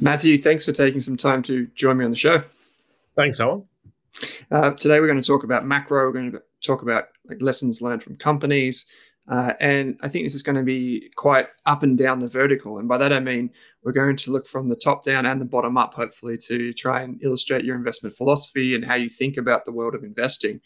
Matthew, thanks for taking some time to join me on the show. Thanks, Owen. Uh, today we're going to talk about macro. We're going to talk about like lessons learned from companies, uh, and I think this is going to be quite up and down the vertical. And by that I mean we're going to look from the top down and the bottom up, hopefully, to try and illustrate your investment philosophy and how you think about the world of investing.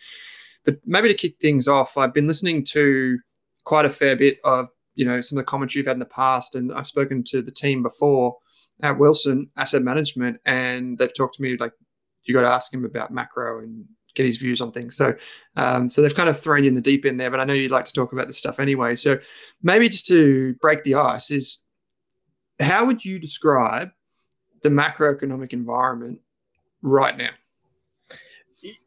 But maybe to kick things off, I've been listening to quite a fair bit of you know some of the commentary you've had in the past, and I've spoken to the team before at Wilson Asset Management, and they've talked to me like you got to ask him about macro and get his views on things. So, um, so they've kind of thrown you in the deep end there. But I know you'd like to talk about this stuff anyway. So, maybe just to break the ice, is how would you describe the macroeconomic environment right now?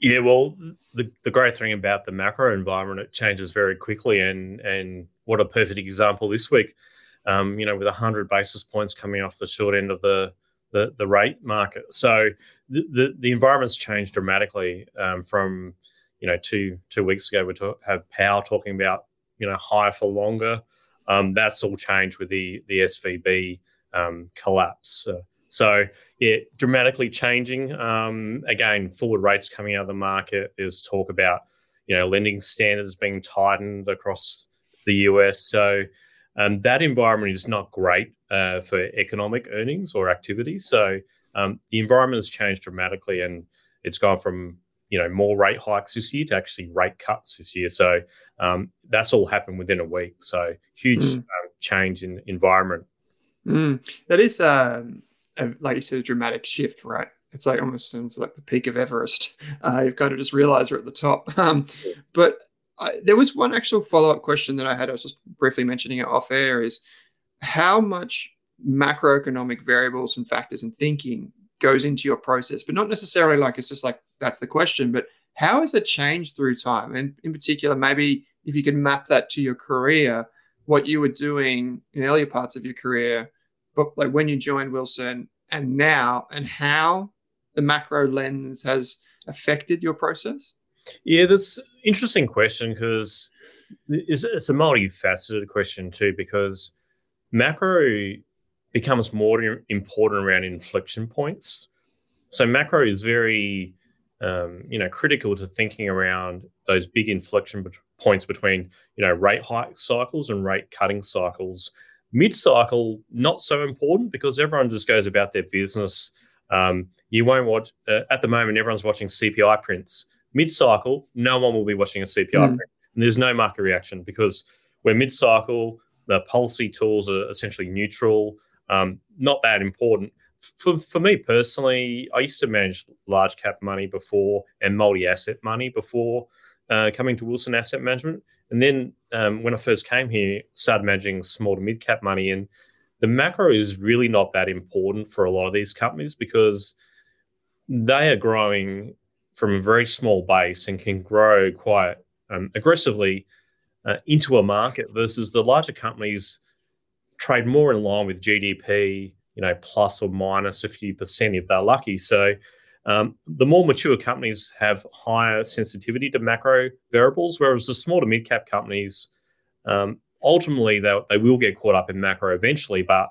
Yeah, well, the, the great thing about the macro environment, it changes very quickly, and and what a perfect example this week um, you know, with 100 basis points coming off the short end of the the, the rate market. So the, the, the environment's changed dramatically um, from, you know, two two weeks ago we talk, have Powell talking about, you know, higher for longer. Um, that's all changed with the the SVB um, collapse. Uh, so yeah, dramatically changing. Um, again, forward rates coming out of the market. There's talk about you know lending standards being tightened across the US. So um, that environment is not great uh, for economic earnings or activity. So um, the environment has changed dramatically, and it's gone from you know more rate hikes this year to actually rate cuts this year. So um, that's all happened within a week. So huge mm. uh, change in environment. Mm. That is, um, a, like you said, a dramatic shift, right? It's like almost sounds like the peak of Everest. Uh, you've got to just realize we're at the top. Um, but I, there was one actual follow up question that I had. I was just briefly mentioning it off air. Is how much macroeconomic variables and factors and thinking goes into your process, but not necessarily like it's just like that's the question, but how has it changed through time? And in particular, maybe if you could map that to your career, what you were doing in earlier parts of your career, but like when you joined Wilson and now, and how the macro lens has affected your process? Yeah, that's interesting question because it's, it's a multifaceted question too because macro becomes more important around inflection points. So macro is very um, you know critical to thinking around those big inflection points between you know rate hike cycles and rate cutting cycles. Mid cycle not so important because everyone just goes about their business. Um, you won't watch uh, at the moment. Everyone's watching CPI prints mid cycle, no one will be watching a CPI mm. print. And there's no market reaction because we're mid cycle, the policy tools are essentially neutral, um, not that important. For, for me personally, I used to manage large cap money before and multi asset money before uh, coming to Wilson Asset Management. And then um, when I first came here, started managing small to mid cap money. And the macro is really not that important for a lot of these companies because they are growing from a very small base and can grow quite um, aggressively uh, into a market versus the larger companies trade more in line with GDP, you know, plus or minus a few percent if they're lucky. So Um, the more mature companies have higher sensitivity to macro variables, whereas the small to mid cap companies, um, ultimately they, they will get caught up in macro eventually, but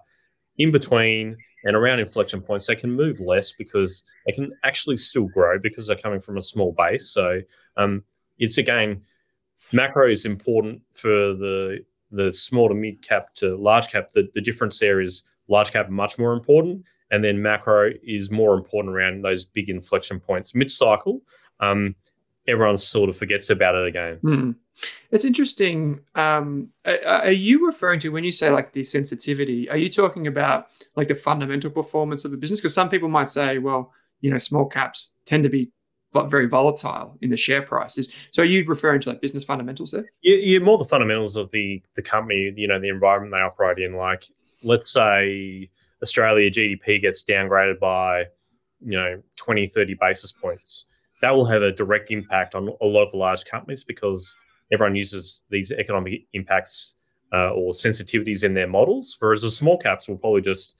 in between and around inflection points, they can move less because they can actually still grow because they're coming from a small base. So um, it's again, macro is important for the the small to mid cap to large cap. The, the difference there is large cap much more important, and then macro is more important around those big inflection points mid cycle. Um, everyone sort of forgets about it again. Mm. It's interesting. Um, are you referring to when you say like the sensitivity? Are you talking about like the fundamental performance of the business? Because some people might say, well, you know, small caps tend to be very volatile in the share prices. So are you referring to like business fundamentals there? Yeah, yeah, more the fundamentals of the the company, you know, the environment they operate in. Like, let's say Australia GDP gets downgraded by, you know, 20, 30 basis points. That will have a direct impact on a lot of the large companies because everyone uses these economic impacts uh, or sensitivities in their models, whereas the small caps will probably just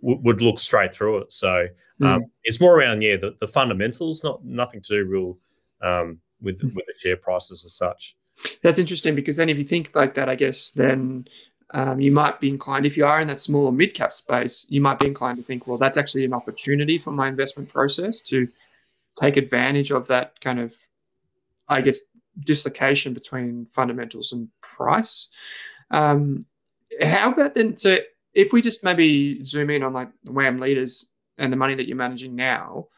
w- would look straight through it. So um, mm. it's more around yeah the, the fundamentals, not nothing to do real um, with mm. with the share prices as such. That's interesting because then if you think like that, I guess then um, you might be inclined, if you are in that small or mid cap space, you might be inclined to think, well, that's actually an opportunity for my investment process to take advantage of that kind of, I guess, dislocation between fundamentals and price. Um, how about then? So if we just maybe zoom in on like the WAM leaders and the money that you're managing now,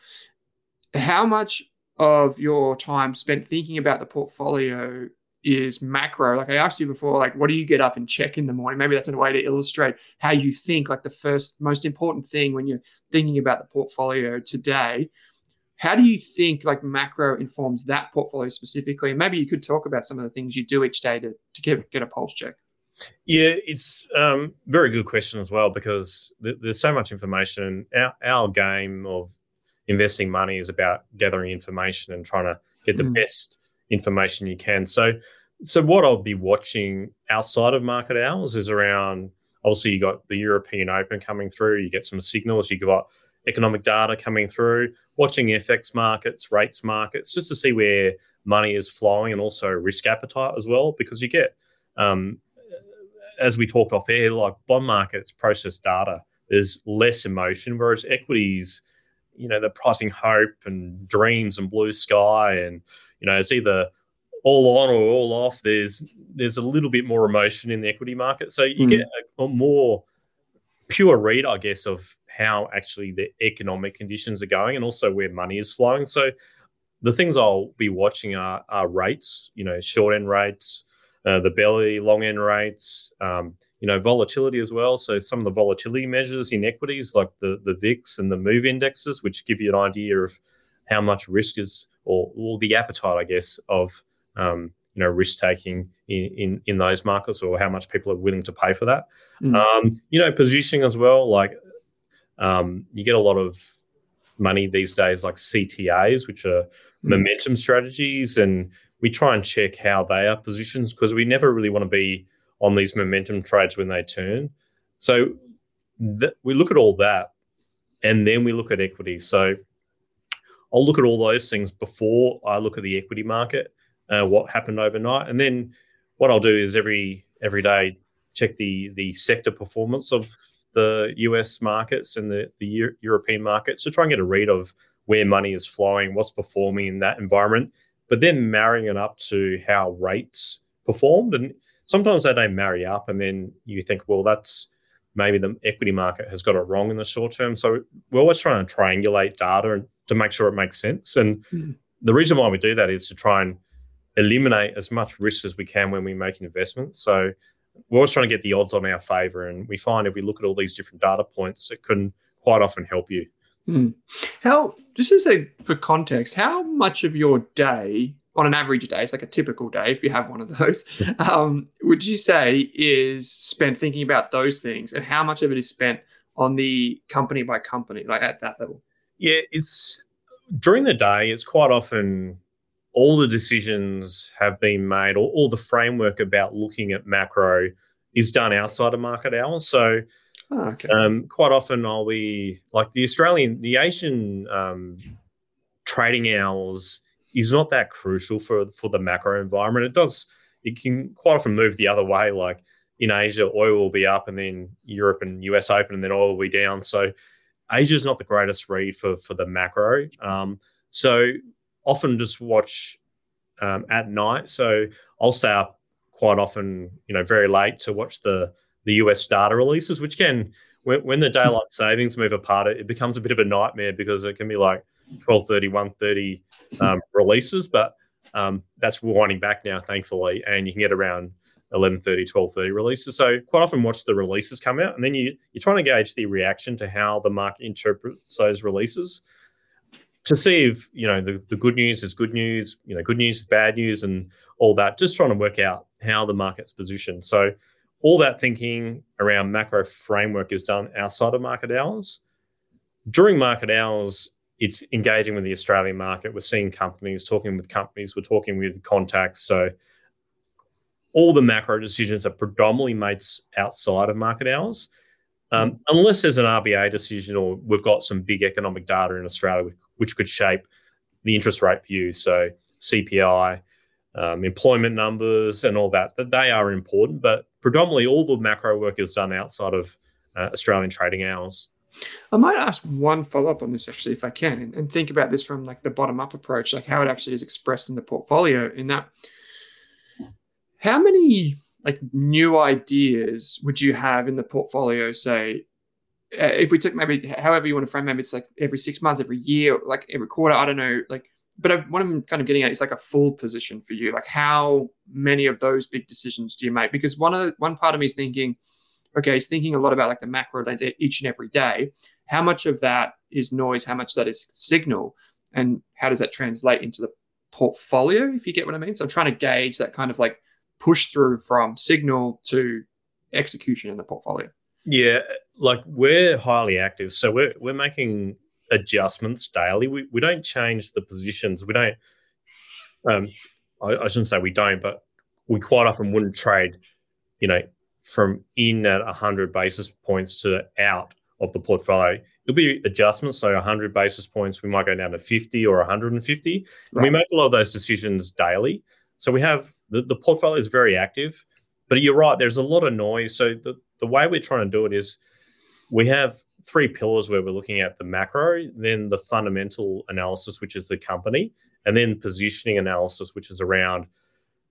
how much of your time spent thinking about the portfolio is macro? Like I asked you before, like what do you get up and check in the morning? Maybe that's a way to illustrate how you think. Like the first most important thing when you're thinking about the portfolio today how do you think like macro informs that portfolio specifically? And maybe you could talk about some of the things you do each day to, to get, get a pulse check. Yeah, it's um, very good question as well because th- there's so much information. Our, our game of investing money is about gathering information and trying to get the mm. best information you can. So, so what I'll be watching outside of market hours is around. Obviously, you got the European Open coming through. You get some signals. You got economic data coming through, watching FX markets, rates markets, just to see where money is flowing and also risk appetite as well, because you get, um, as we talked off air, like bond markets process data. There's less emotion, whereas equities, you know, they're pricing hope and dreams and blue sky, and you know, it's either all on or all off. There's there's a little bit more emotion in the equity market, so you mm. get a, a more pure read, I guess, of how actually the economic conditions are going and also where money is flowing. So the things I'll be watching are, are rates, you know, short end rates, uh, the belly, long end rates, um, you know, volatility as well. So some of the volatility measures in equities, like the the VIX and the Move indexes, which give you an idea of how much risk is or, or the appetite, I guess, of um, you know risk taking in, in in those markets or how much people are willing to pay for that. Mm. Um, you know, positioning as well, like um, you get a lot of money these days, like CTAs, which are mm. momentum strategies, and we try and check how they are positioned because we never really want to be on these momentum trades when they turn. So th- we look at all that, and then we look at equity. So I'll look at all those things before I look at the equity market, uh, what happened overnight, and then what I'll do is every every day check the the sector performance of the US markets and the, the Euro- European markets to try and get a read of where money is flowing, what's performing in that environment, but then marrying it up to how rates performed. And sometimes they don't marry up, and then you think, well, that's maybe the equity market has got it wrong in the short term. So we're always trying to triangulate data to make sure it makes sense. And mm. the reason why we do that is to try and eliminate as much risk as we can when we make investments. So we're always trying to get the odds on our favor. And we find if we look at all these different data points, it can quite often help you. Hmm. How, just as a for context, how much of your day, on an average day, it's like a typical day, if you have one of those, um, would you say is spent thinking about those things, and how much of it is spent on the company by company, like at that level? Yeah, it's during the day. It's quite often all the decisions have been made, or all the framework about looking at macro is done outside of market hours. So, oh, okay. um, quite often I'll be like the Australian, the Asian um, trading hours is not that crucial for for the macro environment. It does it can quite often move the other way. Like in Asia, oil will be up, and then Europe and US open, and then oil will be down. So Asia is not the greatest read for for the macro. Um, so often just watch um, at night. So I'll stay up quite often, you know, very late to watch the the US data releases, which can when, when the daylight savings move apart, it, it, becomes a bit of a nightmare because it can be like 12:30, 1:30 um, releases, but um, that's winding back now, thankfully, and you can get around 11:30, 12:30 releases. So quite often watch the releases come out, and then you you're trying to gauge the reaction to how the market interprets those releases to see if you know the, the good news is good news, you know, good news is bad news, and all that. Just trying to work out how the market's positioned. So all that thinking around macro framework is done outside of market hours. During market hours, it's engaging with the Australian market. We're seeing companies, talking with companies, we're talking with contacts. So all the macro decisions are predominantly made outside of market hours. Um, unless there's an RBA decision or we've got some big economic data in Australia which could shape the interest rate view. So CPI, um, employment numbers, and all that. That they are important, but predominantly all the macro work is done outside of uh, Australian trading hours. I might ask one follow up on this actually, if I can, and, and think about this from like the bottom up approach, like how it actually is expressed in the portfolio. In that, how many like new ideas would you have in the portfolio, say, uh, if we took maybe however you want to frame maybe it's like every six months every year like every quarter i don't know like but I, what i'm kind of getting at is like a full position for you. Like how many of those big decisions do you make? Because one of the, one part of me is thinking okay he's thinking a lot about like the macro lens each and every day. How much of that is noise? How much that is signal? And how does that translate into the portfolio if you get what i mean? So i'm trying to gauge that kind of like push through from signal to execution in the portfolio yeah, like we're highly active, so we're we're making adjustments daily. We we don't change the positions. We don't. Um, I, I shouldn't say we don't, but we quite often wouldn't trade, you know, from in at 100 basis points to out of the portfolio. It'll be adjustments. So 100 basis points, we might go down to 50 or 150. Right. We make a lot of those decisions daily. So we have the, the portfolio is very active, but you're right, there's a lot of noise. So the, the way we're trying to do it is we have three pillars where we're looking at the macro, then the fundamental analysis, which is the company, and then positioning analysis, which is around,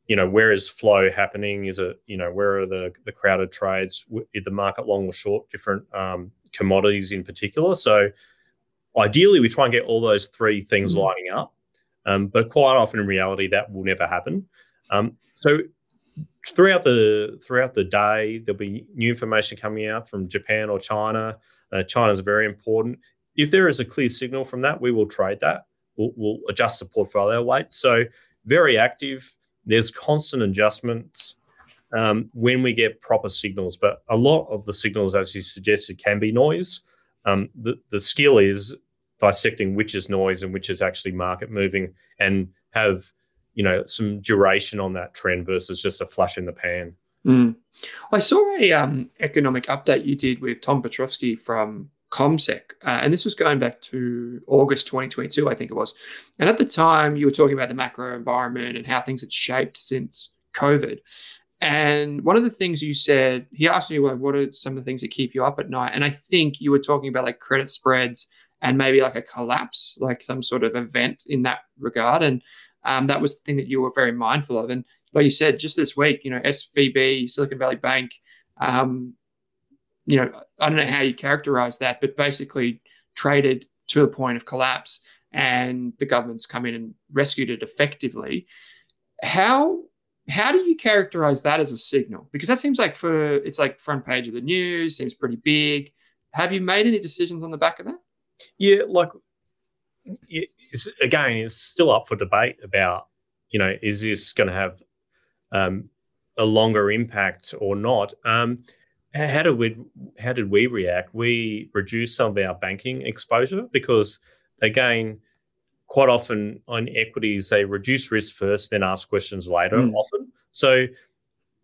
you know, where is flow happening? Is it, you know, where are the, the crowded trades? Is the market long or short different um, commodities in particular? So ideally, we try and get all those three things mm-hmm. lining up. Um, but quite often in reality, that will never happen. Um, so throughout the throughout the day, there'll be new information coming out from Japan or China. Uh, China is very important. If there is a clear signal from that, we will trade that. We'll, we'll adjust the portfolio weight. So very active. There's constant adjustments um, when we get proper signals, but a lot of the signals, as you suggested, can be noise. Um, the the skill is dissecting which is noise and which is actually market moving, and have you know some duration on that trend versus just a flash in the pan. Mm. I saw a um, economic update you did with Tom Piotrowski from CommSec, uh, and this was going back to August 2022, I think it was. And at the time, you were talking about the macro environment and how things had shaped since COVID. And one of the things you said, he asked you, like, what are some of the things that keep you up at night? And I think you were talking about like credit spreads and maybe like a collapse, like some sort of event in that regard. And um, that was the thing that you were very mindful of. And like you said, just this week, you know, SVB, Silicon Valley Bank, um, you know, I don't know how you characterize that, but basically traded to a point of collapse and the government's come in and rescued it effectively. How how do you characterize that as a signal? Because that seems like for it's like front page of the news, seems pretty big. Have you made any decisions on the back of that? Yeah, like it's, again, it's still up for debate about, you know, is this going to have um, a longer impact or not? Um, how did we how did we react? We reduced some of our banking exposure because, again, quite often on equities they reduce risk first, then ask questions later. Mm. Often, so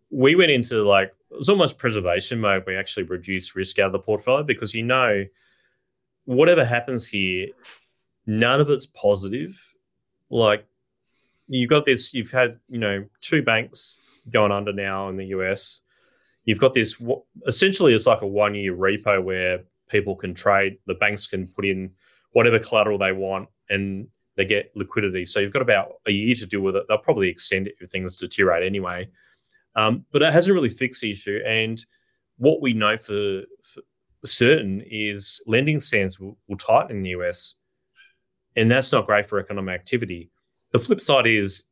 we went into like it was almost preservation mode. We actually reduced risk out of the portfolio because you know whatever happens here, none of it's positive. Like you've got this, you've had you know two banks going under now in the US. You've got this essentially it's like a one year repo where people can trade. The banks can put in whatever collateral they want and they get liquidity. So you've got about a year to deal with it. They'll probably extend it if things deteriorate anyway. Um, but it hasn't really fixed the issue. And what we know for, for certain is lending standards will, will tighten in the US, and that's not great for economic activity. The flip side is,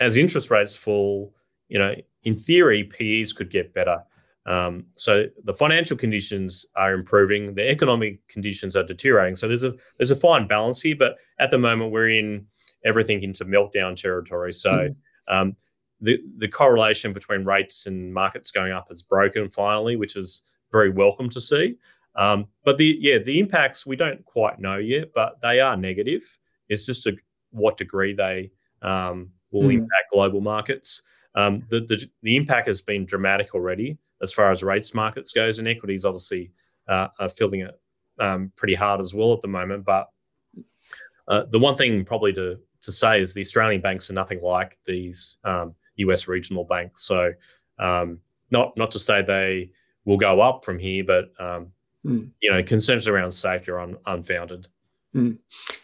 as interest rates fall, you know, in theory, PEs could get better. Um, so the financial conditions are improving, the economic conditions are deteriorating. So there's a there's a fine balance here, but at the moment we're in everything into meltdown territory. So mm. um, the the correlation between rates and markets going up is broken finally, which is very welcome to see. Um, but the yeah the impacts we don't quite know yet, but they are negative. It's just a, what degree they um, will mm. impact global markets. Um, the, the the impact has been dramatic already as far as rates markets goes, and equities obviously uh, are feeling it um, pretty hard as well at the moment. But uh, the one thing probably to to say is the Australian banks are nothing like these US um, regional banks. So um, not not to say they will go up from here, but mm. you know concerns around safety are un- unfounded. Mm.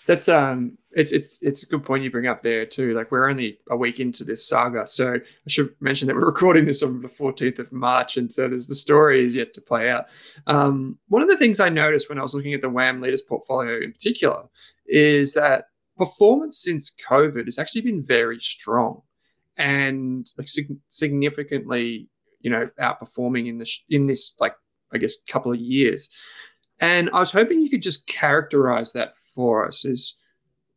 That's um, it's it's it's a good point you bring up there too. Like we're only a week into this saga, so I should mention that we're recording this on the 14th of March, and so there's the story is yet to play out. Um, one of the things I noticed when I was looking at the WAM leaders portfolio in particular is that performance since COVID has actually been very strong and like sig- significantly, you know, outperforming in this in this like I guess couple of years. And I was hoping you could just characterize that for us is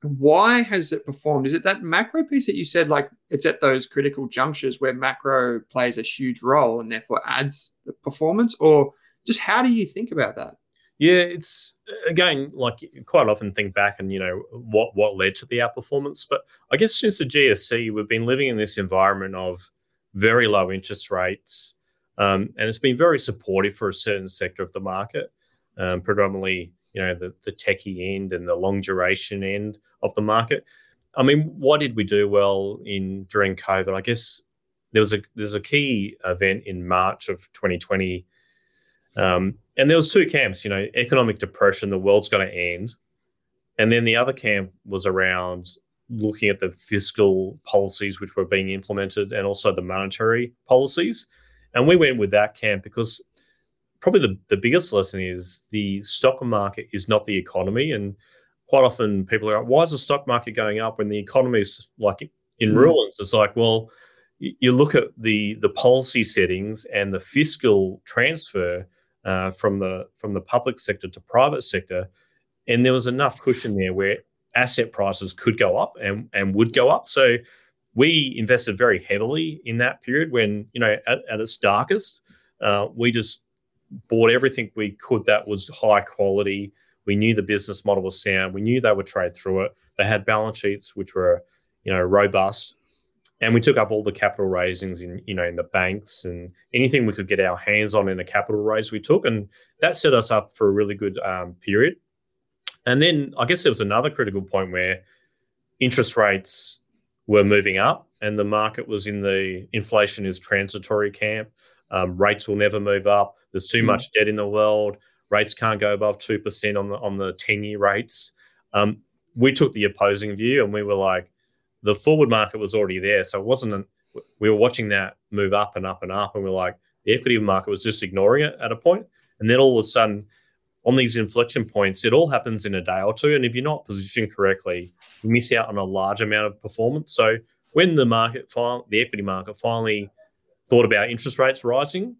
why has it performed? Is it that macro piece that you said, like it's at those critical junctures where macro plays a huge role and therefore adds the performance? Or just how do you think about that? Yeah, it's again like quite often think back and you know what what led to the outperformance. But I guess since the GFC, we've been living in this environment of very low interest rates, um, and it's been very supportive for a certain sector of the market, um, predominantly you know the, the techie end and the long duration end of the market. I mean, what did we do well in during COVID? I guess there was a there's a key event in March of 2020, um, and there was two camps. You know, economic depression, the world's going to end, and then the other camp was around looking at the fiscal policies which were being implemented and also the monetary policies. And we went with that camp because probably the, the biggest lesson is the stock market is not the economy. And quite often people are like, why is the stock market going up when the economy is like in mm. ruins? It's like, well, you look at the the policy settings and the fiscal transfer uh, from the from the public sector to private sector, and there was enough cushion there where asset prices could go up and and would go up. So we invested very heavily in that period when you know at, at its darkest, uh, we just bought everything we could that was high quality. We knew the business model was sound. We knew they would trade through it. They had balance sheets which were, you know, robust. And we took up all the capital raisings in, you know, in the banks and anything we could get our hands on in a capital raise we took. And that set us up for a really good um, period. And then I guess there was another critical point where interest rates were moving up and the market was in the inflation is transitory camp. Um, rates will never move up. There's too mm. much debt in the world. Rates can't go above two percent on the on the ten year rates. Um, we took the opposing view, and we were like, the forward market was already there, so it wasn't. An, we were watching that move up and up and up, and we are like, the equity market was just ignoring it at a point, and then all of a sudden, on these inflection points, it all happens in a day or two, and if you're not positioned correctly, you miss out on a large amount of performance. So when the market, the equity market, finally thought about interest rates rising,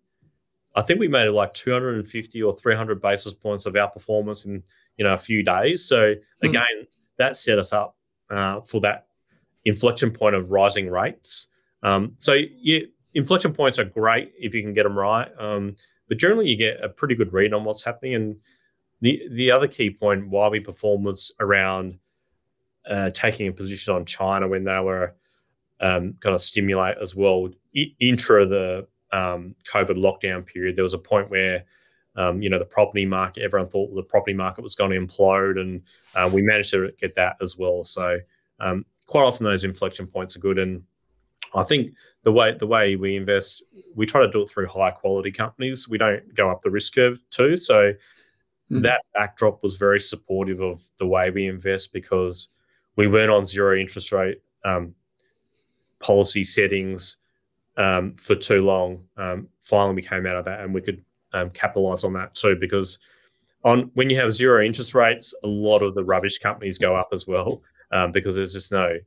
I think we made like 250 or 300 basis points of outperformance in you know a few days. So hmm. again, mm. that set us up uh, for that inflection point of rising rates. Um, so yeah, inflection points are great if you can get them right, um, but generally you get a pretty good read on what's happening. And the the other key point why we performed was around uh, taking a position on China when they were um, going to stimulate as well. I, intra the um, COVID lockdown period, there was a point where um, you know, the property market. Everyone thought the property market was going to implode, and uh, we managed to get that as well. So um, quite often those inflection points are good, and I think the way the way we invest, we try to do it through high quality companies. We don't go up the risk curve too. So mm. that backdrop was very supportive of the way we invest because we weren't on zero interest rate um, policy settings um, for too long. Um, finally, we came out of that and we could um, capitalize on that too because on when you have zero interest rates, a lot of the rubbish companies go up as well um, because there's just no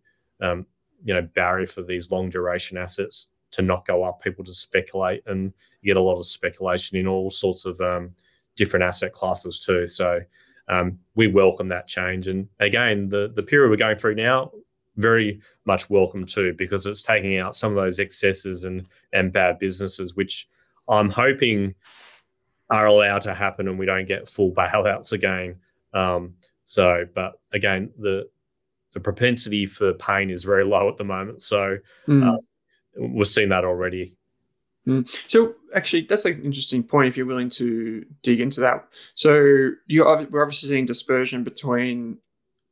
um, you know barrier for these long duration assets to not go up. People just speculate, and you get a lot of speculation in all sorts of um, different asset classes too. So um, we welcome that change. And again, the the period we're going through now, very much welcome too, because it's taking out some of those excesses and and bad businesses, which I'm hoping are allowed to happen, and we don't get full bailouts again. Um, so, but again, the the propensity for pain is very low at the moment. So mm. uh, we're seeing that already. Mm. So actually, that's an interesting point. If you're willing to dig into that, so you're we're obviously seeing dispersion between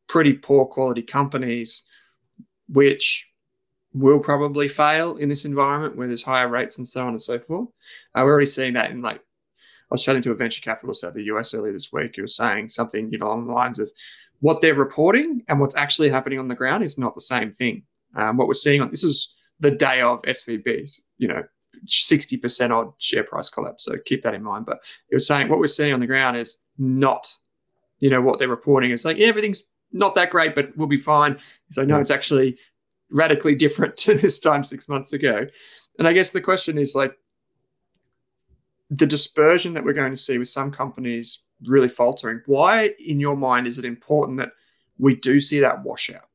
pretty poor quality companies, which will probably fail in this environment where there's higher rates and so on and so forth. Uh, we're already seeing that in like I was chatting to a venture capitalist out of the US earlier this week who was saying something, you know, along the lines of what they're reporting and what's actually happening on the ground is not the same thing. Um, what we're seeing on this is the day of SVBs, you know, 60% odd share price collapse. So keep that in mind. But it was saying what we're seeing on the ground is not, you know, what they're reporting. It's like, yeah, everything's not that great, but we'll be fine. So no, it's actually radically different to this time six months ago. And I guess the question is like the dispersion that we're going to see with some companies really faltering. Why, in your mind, is it important that we do see that washout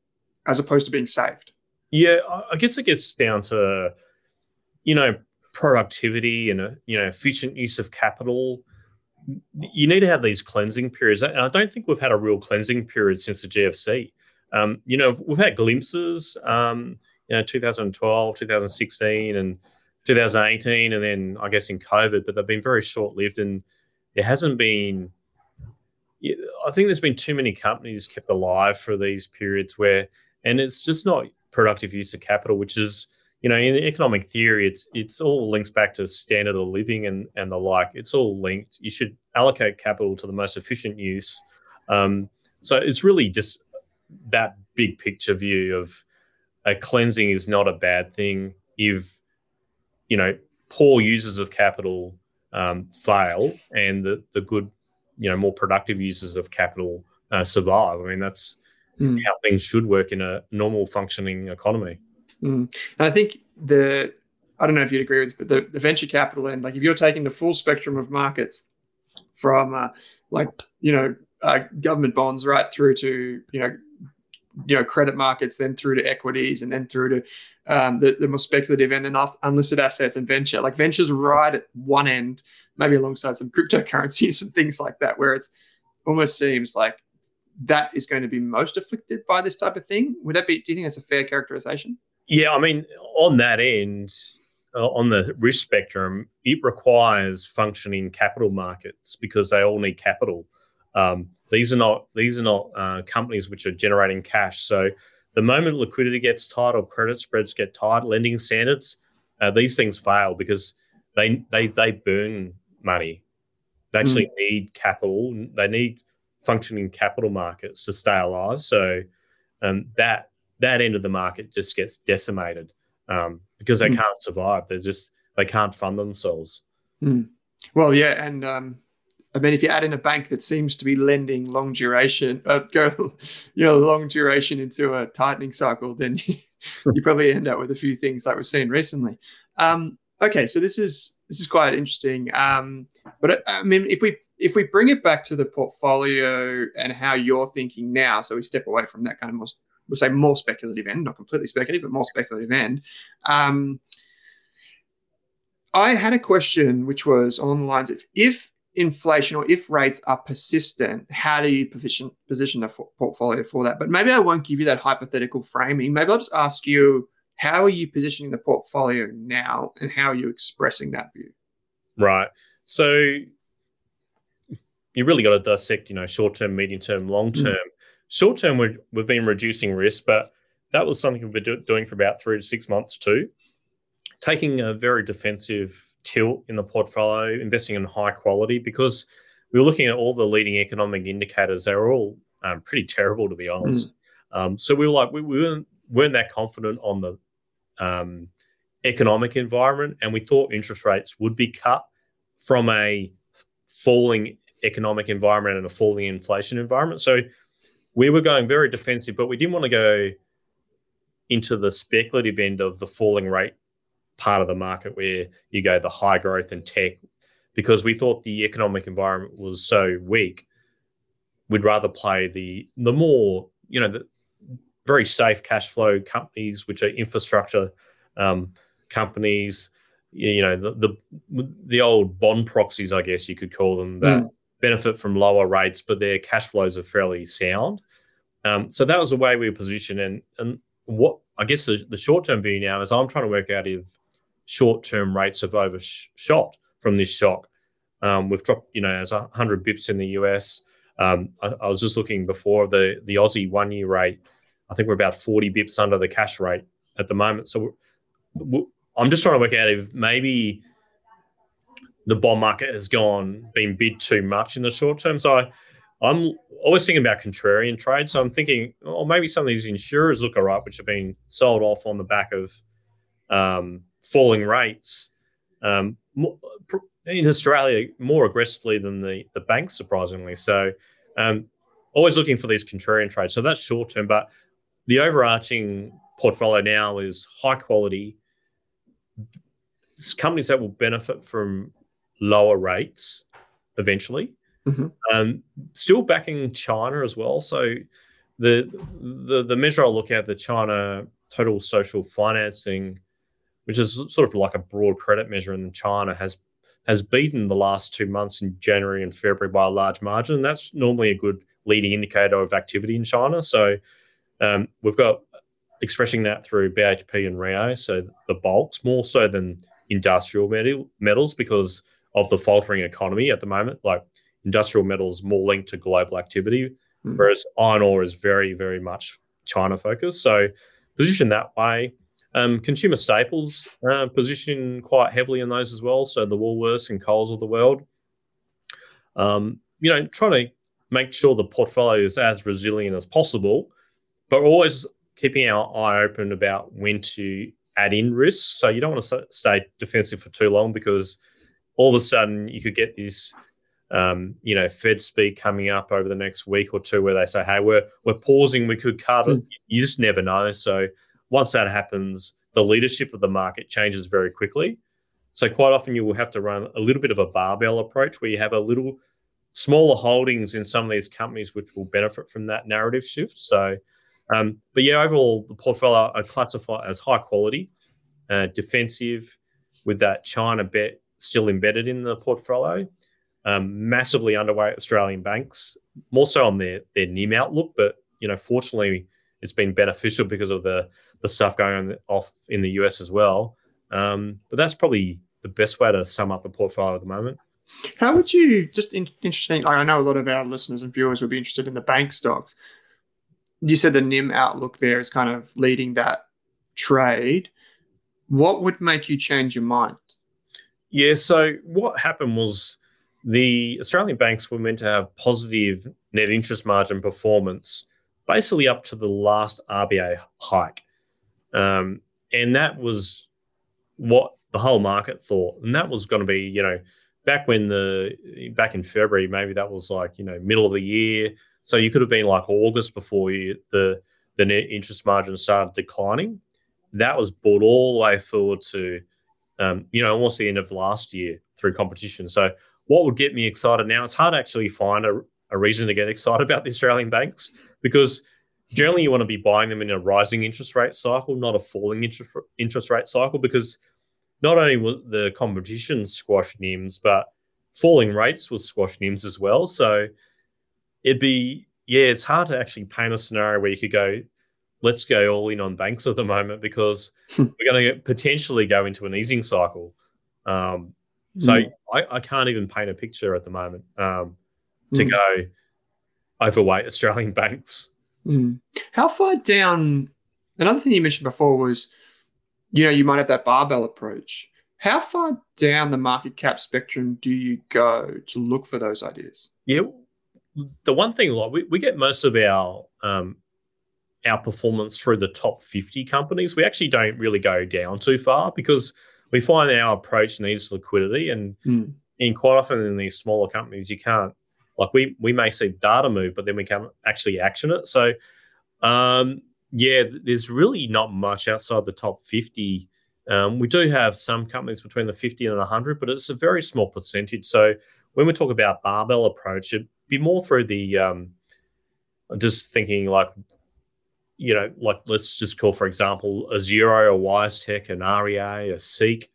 as opposed to being saved? Yeah, I guess it gets down to, you know, productivity and, a, you know, efficient use of capital. You need to have these cleansing periods. And I don't think we've had a real cleansing period since the GFC. Um, you know, we've had glimpses, um, you know, 2012, 2016, and 2018, and then I guess in COVID, but they've been very short lived. And there hasn't been I think there's been too many companies kept alive for these periods where, and it's just not productive use of capital, which is, you know, in economic theory, it's it's all links back to standard of living and and the like. It's all linked. You should allocate capital to the most efficient use. Um, so it's really just that big picture view of a cleansing is not a bad thing if you know poor users of capital um, fail and the, the good, you know, more productive users of capital uh, survive. I mean, that's mm. how things should work in a normal functioning economy. Mm. And I think the, I don't know if you'd agree with this, but the, the venture capital end, like if you're taking the full spectrum of markets from uh, like, you know, uh, government bonds right through to, you know, you know credit markets, then through to equities, and then through to um, the, the more speculative and then unlisted assets and venture. Like venture's right at one end, maybe alongside some cryptocurrencies and things like that, where it almost seems like that is going to be most afflicted by this type of thing. Would that be? Do you think that's a fair characterization? Yeah, I mean, on that end, uh, on the risk spectrum, it requires functioning capital markets because they all need capital. Um, these are not these are not uh, companies which are generating cash. So the moment liquidity gets tight or credit spreads get tight, lending standards, uh, these things fail because they they they burn money. They actually mm. need capital. They need functioning capital markets to stay alive. So um, that that end of the market just gets decimated um, because they mm. can't survive. They just they can't fund themselves. Mm. Well, yeah, and um, I mean, if you add in a bank that seems to be lending long duration, uh, go, you know, long duration into a tightening cycle, then you, probably end up with a few things like we've seen recently. Um, okay, so this is this is quite interesting. Um, but uh, I mean, if we if we bring it back to the portfolio and how you're thinking now, so we step away from that kind of more, we'll say more speculative end, not completely speculative, but more speculative end. Um, I had a question which was along the lines of if inflation or if rates are persistent, how do you position position the portfolio for that? But maybe I won't give you that hypothetical framing. Maybe I'll just ask you, how are you positioning the portfolio now, and how are you expressing that view? Right. So you really got to dissect, you know, short term, medium term, long term. Mm. Short term, we've, we've been reducing risk, but that was something we've been do- doing for about three to six months too. Taking a very defensive tilt in the portfolio, investing in high quality because we were looking at all the leading economic indicators. They were all um, pretty terrible, to be honest. Mm. Um, so we were like, we, we, weren't, weren't that confident on the um, economic environment, and we thought interest rates would be cut from a falling economic environment and a falling inflation environment. So we were going very defensive, but we didn't want to go into the speculative end of the falling rate part of the market where you go the high growth and tech because we thought the economic environment was so weak we'd rather play the the more you know the very safe cash flow companies which are infrastructure um, companies you know the, the, the old bond proxies i guess you could call them that mm. Benefit from lower rates but their cash flows are fairly sound. Um, so that was the way we were positioned. And and what i guess the, the short-term view now is i'm trying to work out if short-term rates have overshot from this shock. Um, we've dropped you know as 100 bips in the us um, I, I was just looking before the the aussie one-year rate. I think we're about 40 bips under the cash rate at the moment. So I'm just trying to work out if maybe the bond market has gone been bid too much in the short term. So I, am always thinking about contrarian trade. So I'm thinking, oh, maybe some of these insurers look all right, which have been sold off on the back of um, falling rates. Um, in Australia, more aggressively than the the banks, surprisingly. So, um, always looking for these contrarian trades. So that's short term, but the overarching portfolio now is high quality companies that will benefit from lower rates eventually. Mm-hmm. Um, still backing China as well. So the the the measure I look at the China total social financing, which is sort of like a broad credit measure in China, has has beaten the last two months in January and February by a large margin. And that's normally a good leading indicator of activity in China. So um, we've got expressing that through BHP and Rio, so the bulks more so than industrial metal, metals because of the faltering economy at the moment. Like industrial metals more linked to global activity, mm. whereas iron ore is very, very much China focused. So position that way. Um, consumer staples uh, position quite heavily in those as well. So the Woolworths and Coles of the world. Um, you know, trying to make sure the portfolio is as resilient as possible, but always keeping our eye open about when to add in risks. So you don't want to stay defensive for too long because all of a sudden you could get this, um, you know, Fed speak coming up over the next week or two where they say, "Hey, we're we're pausing. We could cut. Mm. You just never know. So once that happens, the leadership of the market changes very quickly. So quite often you will have to run a little bit of a barbell approach where you have a little smaller holdings in some of these companies which will benefit from that narrative shift. So um, but yeah, overall, the portfolio I classify as high quality, uh, defensive, with that China bet still embedded in the portfolio. Um, massively underweight Australian banks, more so on their their NIM outlook. But you know, fortunately, it's been beneficial because of the the stuff going on off in the US as well. Um, but that's probably the best way to sum up the portfolio at the moment. How would you just in, interesting? Like I know a lot of our listeners and viewers would be interested in the bank stocks you said the NIM outlook there is kind of leading that trade. What would make you change your mind? Yeah, so what happened was the Australian banks were meant to have positive net interest margin performance basically up to the last RBA hike. Um, and that was what the whole market thought. And that was going to be, you know, back when the back in February, maybe that was like, you know, middle of the year, so you could have been like August before you, the the net interest margin started declining. That was brought all the way forward to, um, you know, almost the end of last year through competition. So what would get me excited now? It's hard to actually find a, a reason to get excited about the Australian banks because generally you want to be buying them in a rising interest rate cycle, not a falling interest interest rate cycle, because not only will the competition squash NIMS, but falling rates will squash NIMS as well. So it'd be yeah, it's hard to actually paint a scenario where you could go, let's go all in on banks at the moment because hmm. we're going to potentially go into an easing cycle. Um, so mm. I, I, can't even paint a picture at the moment. Um, to mm. go overweight Australian banks. Mm. How far down? Another thing you mentioned before was, you know, you might have that barbell approach. How far down the market cap spectrum do you go to look for those ideas? Yeah, the one thing like we, we get most of our um, our performance through the top 50 companies. We actually don't really go down too far because we find our approach needs liquidity and mm. in quite often in these smaller companies you can't like we we may see data move but then we can't actually action it so um, yeah there's really not much outside the top 50 um, we do have some companies between the 50 and 100 but it's a very small percentage so when we talk about barbell approach it'd be more through the um, just thinking like you know, like let's just call, for example, a Xero, a WiseTech, an REA, a Seek,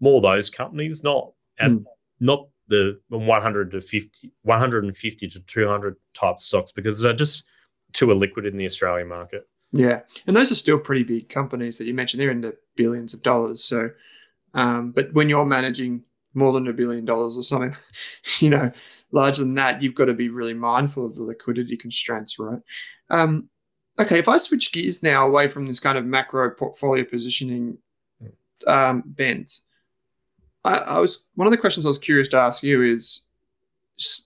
more those companies, not mm. not the 100 to 50, 150 to 200 type stocks because they're just too illiquid in the Australian market. Yeah, and those are still pretty big companies that you mentioned. They're in the billions of dollars. So, um, but when you're managing more than a billion dollars or something, you know, larger than that, you've got to be really mindful of the liquidity constraints, right? Um, okay, if I switch gears now away from this kind of macro portfolio positioning um, bent, I, I, was one of the questions I was curious to ask you is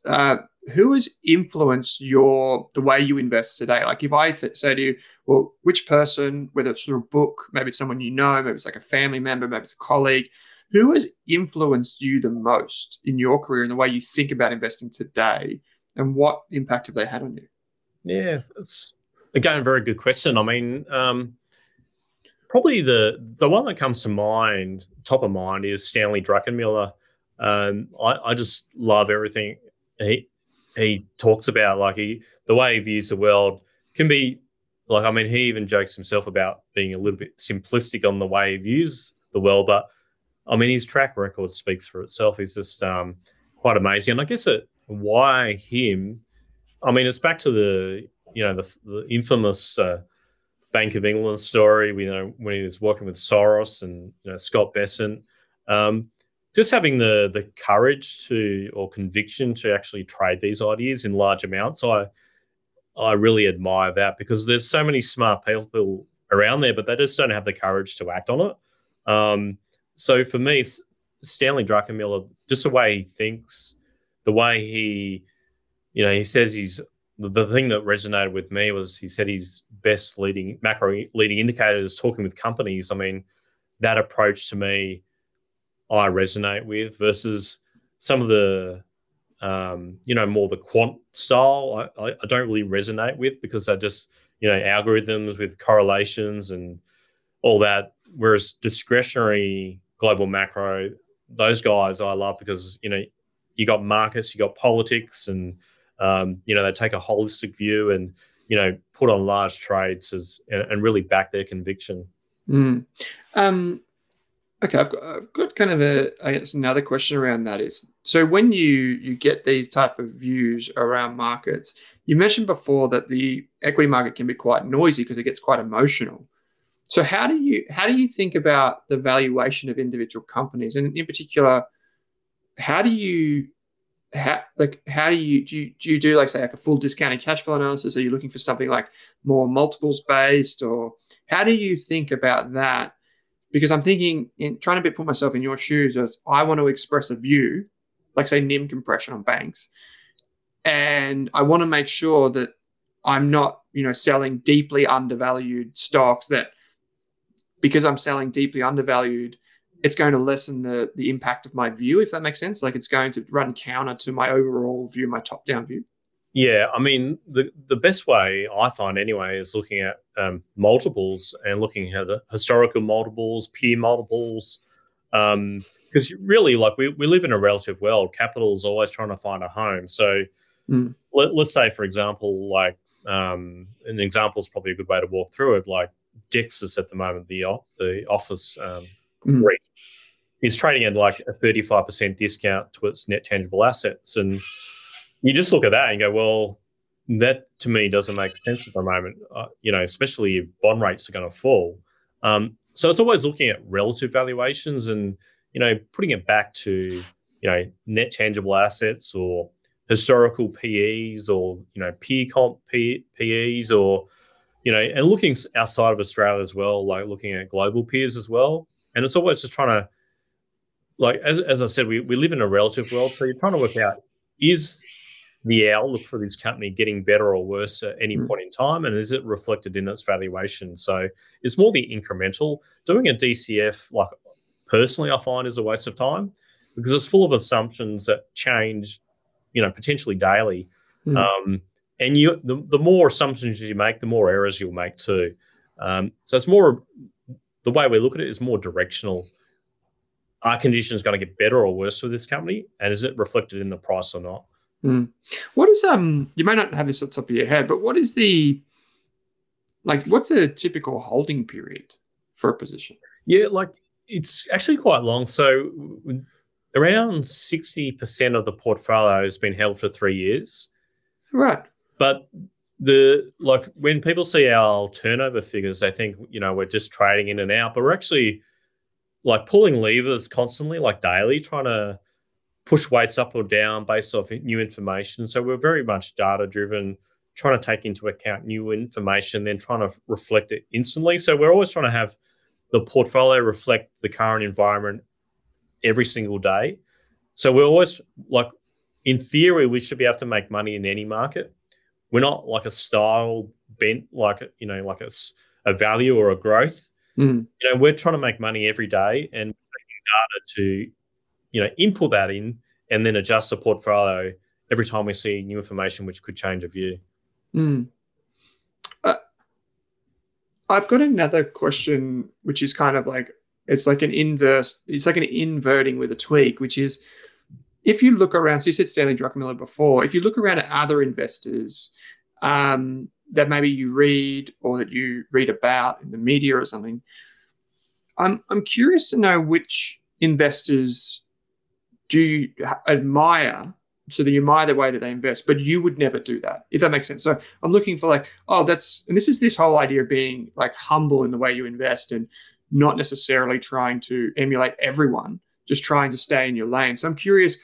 uh, who has influenced your the way you invest today? Like if I th- say to you, well, which person, whether it's through a book, maybe it's someone you know, maybe it's like a family member, maybe it's a colleague, who has influenced you the most in your career and the way you think about investing today, and what impact have they had on you? Yeah, it's Again, very good question. I mean, um, probably the the one that comes to mind, top of mind, is Stanley Druckenmiller. Um, I, I just love everything he he talks about. Like he, the way he views the world can be like. I mean, he even jokes himself about being a little bit simplistic on the way he views the world. But I mean, his track record speaks for itself. He's just um, quite amazing. And I guess it, why him? I mean, it's back to the you know the, the infamous uh, Bank of England story. We know when he was working with Soros and you know Scott Bessent. Um, just having the the courage to or conviction to actually trade these ideas in large amounts, I I really admire that because there's so many smart people around there, but they just don't have the courage to act on it. Um, so for me, Stanley Druckenmiller, just the way he thinks, the way he, you know, he says he's the, thing that resonated with me was he said his best leading macro leading indicators talking with companies. I mean, that approach to me, I resonate with versus some of the, um, you know, more the quant style. I, I, I don't really resonate with because they're just, you know, algorithms with correlations and all that. Whereas discretionary global macro, those guys I love because, you know, you got markets, you got politics and um, you know, they take a holistic view and you know put on large trades as and, and really back their conviction. Mm. Um, okay, I've got, I've got kind of a I guess another question around that is so when you you get these type of views around markets, you mentioned before that the equity market can be quite noisy because it gets quite emotional. So how do you how do you think about the valuation of individual companies, and in particular, how do you how like how do you do you, do you do like say like a full discounted cash flow analysis? Are you looking for something like more multiples based, or how do you think about that? Because I'm thinking in trying to put myself in your shoes I want to express a view, like say NIM compression on banks, and I want to make sure that I'm not you know selling deeply undervalued stocks that because I'm selling deeply undervalued it's going to lessen the the impact of my view, if that makes sense. Like it's going to run counter to my overall view, my top down view. Yeah, I mean the the best way I find anyway is looking at um, multiples and looking at the historical multiples, peer multiples, because um, really, like we, we live in a relative world. Capital is always trying to find a home. So mm. let, us say, for example, like um, an example is probably a good way to walk through it. Like Dexus at the moment, the the office um, mm is trading at like a 35% discount to its net tangible assets. And you just look at that and go, well, that to me doesn't make sense at the moment, uh, you know, especially if bond rates are going to fall. Um, so it's always looking at relative valuations and, you know, putting it back to, you know, net tangible assets or historical PEs or you know peer comp PEs or you know, and looking outside of Australia as well, like looking at global peers as well. And it's always just trying to, like, as, as I said, we, we live in a relative world. So you're trying to work out is the outlook for this company getting better or worse at any mm. point in time? And is it reflected in its valuation? So it's more the incremental. Doing a DCF, like, personally, I find is a waste of time because it's full of assumptions that change, you know, potentially daily. Mm. Um, and you the, the more assumptions you make, the more errors you'll make too. Um, so it's more the way we look at it is more directional. Are conditions going to get better or worse for this company, and is it reflected in the price or not? Mm. What is um? You may not have this at the top of your head, but what is the like? What's a typical holding period for a position? Yeah, like it's actually quite long. So around sixty percent of the portfolio has been held for three years. Right. But the like when people see our turnover figures, they think you know we're just trading in and out, but we're actually like pulling levers constantly, like daily, trying to push weights up or down based off new information. So we're very much data driven, trying to take into account new information, then trying to reflect it instantly. So we're always trying to have the portfolio reflect the current environment every single day. So we're always like, in theory, we should be able to make money in any market we're not like a style bent like you know like a, a value or a growth mm. you know we're trying to make money every day and data to you know input that in and then adjust the portfolio every time we see new information which could change a view mm. uh, i've got another question which is kind of like it's like an inverse it's like an inverting with a tweak which is if you look around, so you said Stanley Druckenmiller before, if you look around at other investors um, that maybe you read or that you read about in the media or something, I'm, I'm curious to know which investors do you admire so that you admire the way that they invest, but you would never do that, if that makes sense. So I'm looking for like, oh, that's, and this is this whole idea of being like humble in the way you invest and not necessarily trying to emulate everyone, just trying to stay in your lane. So I'm curious,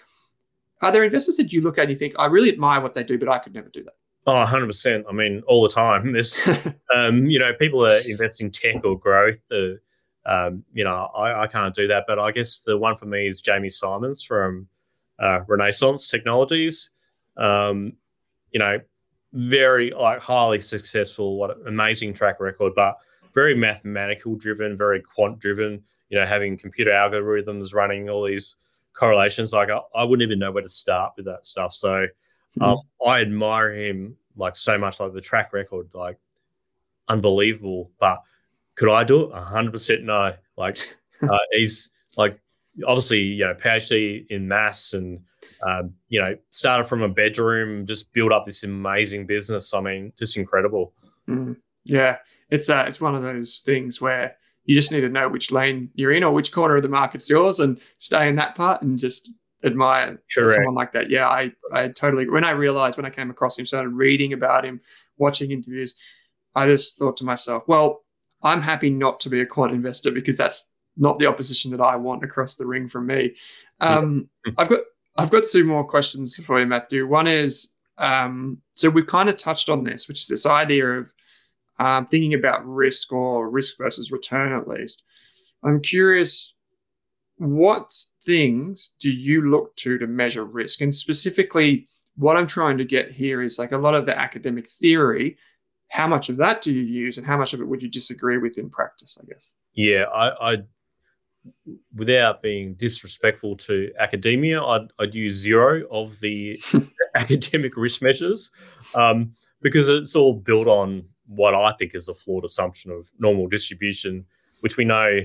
are there investors that you look at and you think, I really admire what they do, but I could never do that? Oh, 100%. I mean, all the time. There's, um, you know, people are investing tech or growth. The, um, you know, I, I, can't do that. But I guess the one for me is Jamie Simons from uh, Renaissance Technologies. Um, you know, very like highly successful, what amazing track record, but very mathematical driven, very quant driven. You know, having computer algorithms running all these correlations. Like I, I, wouldn't even know where to start with that stuff. So mm-hmm. um, I admire him like so much. Like the track record, like unbelievable. But could I do it? hundred percent no. Like uh, he's like obviously you know PhD in maths and um, you know started from a bedroom, just built up this amazing business. I mean, just incredible. Mm. Yeah, it's uh, it's one of those things where you just need to know which lane you're in or which corner of the market's yours and stay in that part and just admire Correct. someone like that. Yeah, I, I totally, when I realized when I came across him, started reading about him, watching interviews, I just thought to myself, well, I'm happy not to be a quant investor because that's not the opposition that I want across the ring from me. Um, I've got I've got two more questions for you, Matthew. One is um, so we've kind of touched on this, which is this idea of um, thinking about risk or risk versus return at least. I'm curious, what things do you look to to measure risk? And specifically, what I'm trying to get here is like a lot of the academic theory. How much of that do you use, and how much of it would you disagree with in practice? I guess. Yeah, I, I without being disrespectful to academia, I'd, I'd use zero of the academic risk measures um, because it's all built on what I think is a flawed assumption of normal distribution, which we know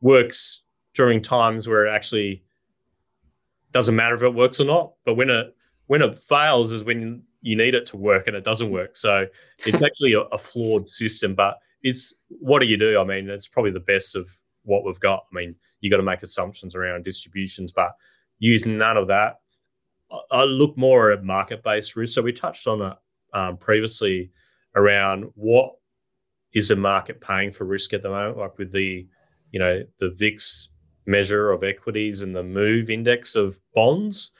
works during times where it actually doesn't matter if it works or not. But when it when it fails is when you need it to work and it doesn't work. So it's actually a, a flawed system. But it's what do you do? I mean, it's probably the best of what we've got. I mean, you got to make assumptions around distributions, but use none of that. I, I look more at market based risk. So we touched on it um, previously around what is the market paying for risk at the moment, like with the, you know, the VIX measure of equities and the MOVE index of bonds.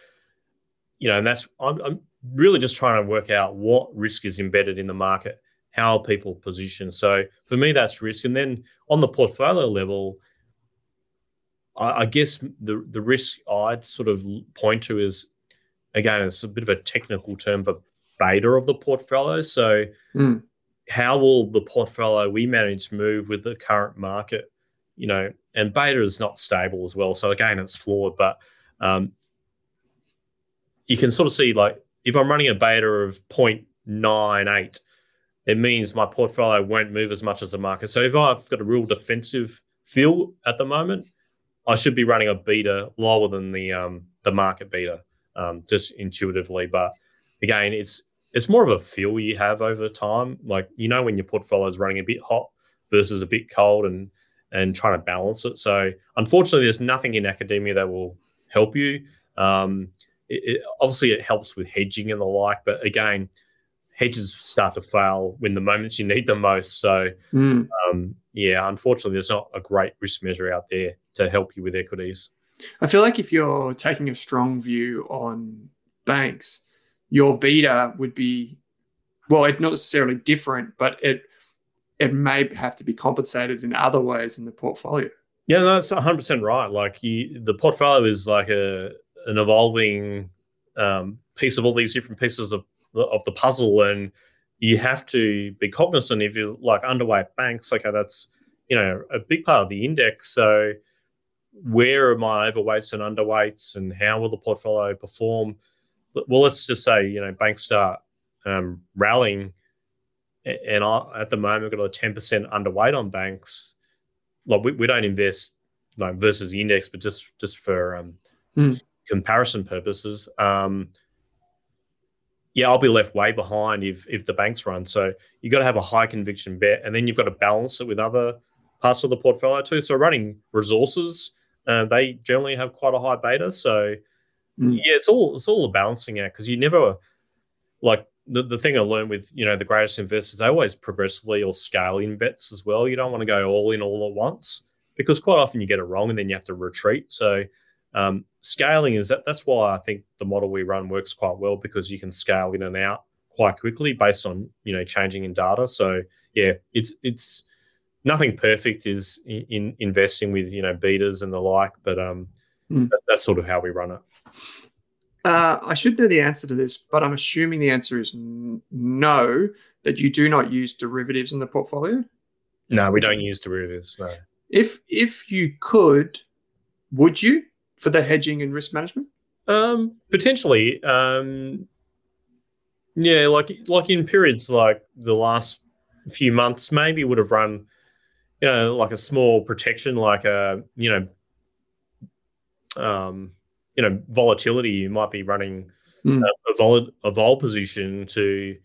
you know, and that's I'm, I'm really just trying to work out what risk is embedded in the market, how people position. So for me, that's risk. And then on the portfolio level, I, I guess the the risk I'd sort of point to is again, it's a bit of a technical term, but beta of the portfolio. So Mm. how will the portfolio we manage move with the current market? You know, and beta is not stable as well. So again, it's flawed, but um, you can sort of see like if I'm running a beta of 0.98, it means my portfolio won't move as much as the market. So if I've got a real defensive feel at the moment, I should be running a beta lower than the um, the market beta, um, just intuitively. But again, it's it's more of a feel you have over time. Like you know when your portfolio is running a bit hot versus a bit cold, and and trying to balance it. So unfortunately, there's nothing in academia that will help you. Um, it, it, obviously, it helps with hedging and the like, but again, hedges start to fail when the moments you need them most. So Mm. um, yeah, unfortunately, there's not a great risk measure out there to help you with equities. I feel like if you're taking a strong view on banks, your beta would be, well, it's not necessarily different, but it it may have to be compensated in other ways in the portfolio. Yeah, no, that's 100 percent right. Like you, the portfolio is like a an evolving um, piece of all these different pieces of of the puzzle, and you have to be cognizant if you like underweight banks. Okay, that's you know a big part of the index. So where are my overweights and underweights, and how will the portfolio perform? Well, let's just say you know banks start um, rallying, and I, at the moment we've got a 10 percent underweight on banks. Like we, we don't invest like versus the index, but just just for um, Hmm. comparison purposes. Um, yeah, I'll be left way behind if if the banks run. So you've got to have a high conviction bet, and then you've got to balance it with other parts of the portfolio too. So running resources, uh, they generally have quite a high beta. So Mm. yeah, it's all it's all a balancing act because you never like the, the thing I learned with you know the greatest investors, they always progressively or scale in bets as well. You don't want to go all in all at once because quite often you get it wrong and then you have to retreat. So um, scaling is that that's why I think the model we run works quite well because you can scale in and out quite quickly based on you know changing in data. So yeah, it's it's nothing perfect is in, in investing with you know betas and the like, but um, Mm. that, that's sort of how we run it. Uh, I should know the answer to this, but I'm assuming the answer is n- no, that you do not use derivatives in the portfolio. No, we don't use derivatives. No. If if you could, would you for the hedging and risk management? Um, potentially. Um, yeah, like like in periods like the last few months, maybe would have run, you know, like a small protection, like a you know, um, you know, volatility. You might be running Mm. a, a vol a vol position to,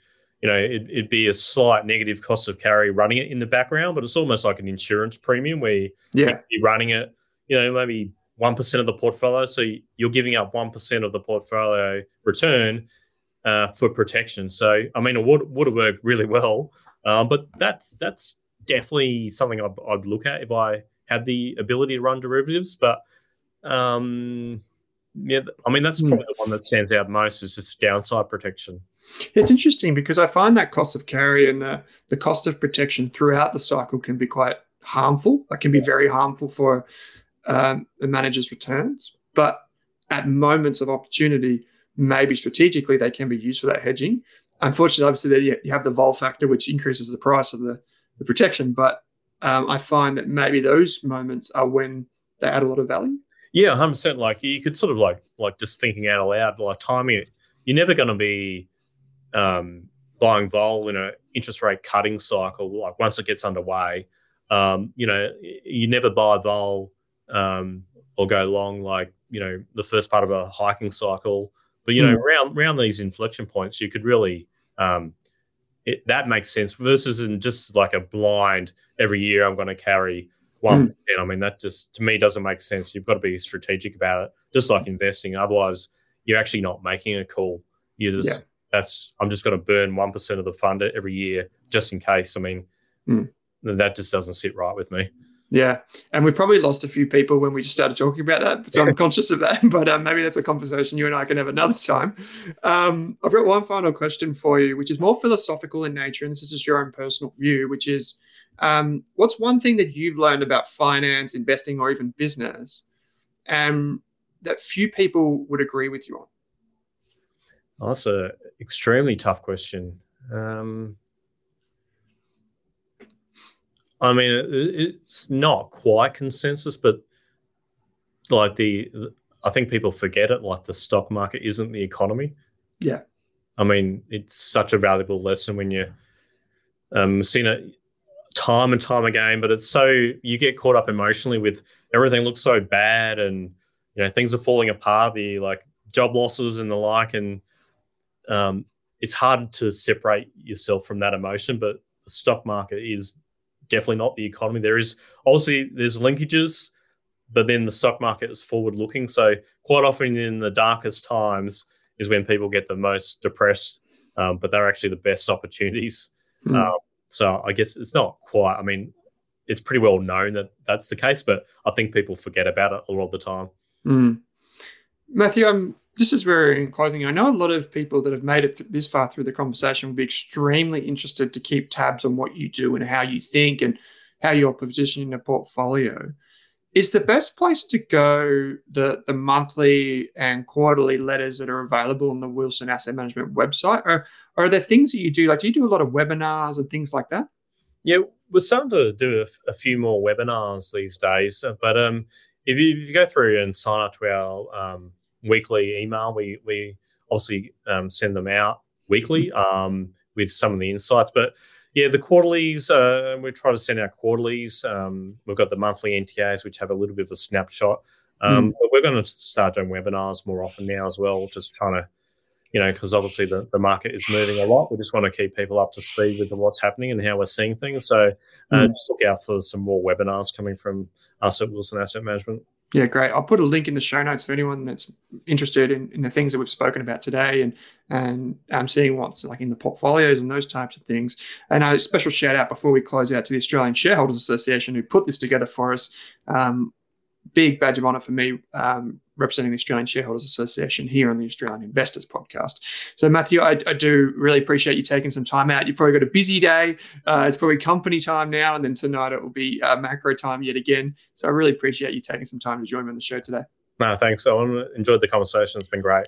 you know, it, it'd be a slight negative cost of carry running it in the background, but it's almost like an insurance premium where Yeah. be running it, you know, maybe one percent of the portfolio. So you're giving up one percent of the portfolio return uh, for protection. So I mean, it would would have worked really well, um, but that's that's definitely something I'd, I'd look at if I had the ability to run derivatives. But um, yeah, I mean, that's Hmm. probably the one that stands out most is just downside protection. It's interesting because I find that cost of carry and the, the cost of protection throughout the cycle can be quite harmful. It can be very harmful for um, a manager's returns. But at moments of opportunity, maybe strategically, they can be used for that hedging. Unfortunately, obviously, you you have the vol factor, which increases the price of the, the protection. But um, I find that maybe those moments are when they add a lot of value. Yeah, hundred percent. Like you could sort of like like just thinking out aloud, like timing it. You're never going to be um, buying vol in an interest rate cutting cycle. Like once it gets underway, um, you know, you never buy vol um, or go long like you know the first part of a hiking cycle. But you know, Mm. around around these inflection points, you could really um, it, that makes sense versus in just like a blind every year I'm going to carry one I mean, that just to me doesn't make sense. You've got to be strategic about it, just like investing. Otherwise, you're actually not making a call. You just Yeah. that's I'm just going to burn one percent of the fund every year just in case. I mean, Mm. that just doesn't sit right with me. Yeah, and we've probably lost a few people when we just started talking about that. So I'm conscious of that. But um, maybe that's a conversation you and I can have another time. Um, I've got one final question for you, which is more philosophical in nature, and this is just your own personal view, which is, um, what's one thing that you've learned about finance, investing, or even business, and that few people would agree with you on? Oh, that's an extremely tough question. Um, I mean, it's not quite consensus, but like the, I think people forget it. Like the stock market isn't the economy. Yeah. I mean, it's such a valuable lesson when you um seen it time and time again. But it's so you get caught up emotionally with everything looks so bad, and you know things are falling apart. The like job losses and the like, and um, it's hard to separate yourself from that emotion. But the stock market is definitely not the economy. There is obviously there's linkages, but then the stock market is forward looking. So quite often in the darkest times is when people get the most depressed, um, but they're actually the best opportunities. Mm. Um, so I guess it's not quite. I mean, it's pretty well known that that's the case, but I think people forget about it a lot of the time. Mm. Matthew, I'm just as we're in closing, I know a lot of people that have made it th- this far through the conversation will be extremely interested to keep tabs on what you do and how you think and how you're positioning the portfolio. Is the best place to go the, the monthly and quarterly letters that are available on the Wilson Asset Management website? Or, or are there things that you do? Like, do you do a lot of webinars and things like that? Yeah, we're starting to do a, a few more webinars these days. But um, if, you, if you go through and sign up to our um, weekly email. We we obviously um, send them out weekly mm-hmm. um, with some of the insights. But yeah, the quarterlies, uh, we try to send out quarterlies. Um, we've got the monthly NTAs, which have a little bit of a snapshot. Um, mm. But we're going to start doing webinars more often now as well, just trying to, you know, because obviously the, the market is moving a lot. We just want to keep people up to speed with what's happening and how we're seeing things. So uh, mm. just look out for some more webinars coming from us at Wilson Asset Management. Yeah, great. I'll put a link in the show notes for anyone that's interested in, in the things that we've spoken about today and and um, seeing what's like in the portfolios and those types of things. And a special shout out before we close out to the Australian Shareholders Association who put this together for us. Um, big badge of honor for me um, representing the Australian Shareholders Association here on the Australian Investors Podcast. So, Matthew, I, I do really appreciate you taking some time out. You've probably got a busy day. Uh, it's probably company time now, and then tonight it will be uh, macro time yet again. So, I really appreciate you taking some time to join me on the show today. No, thanks. I enjoyed the conversation. It's been great.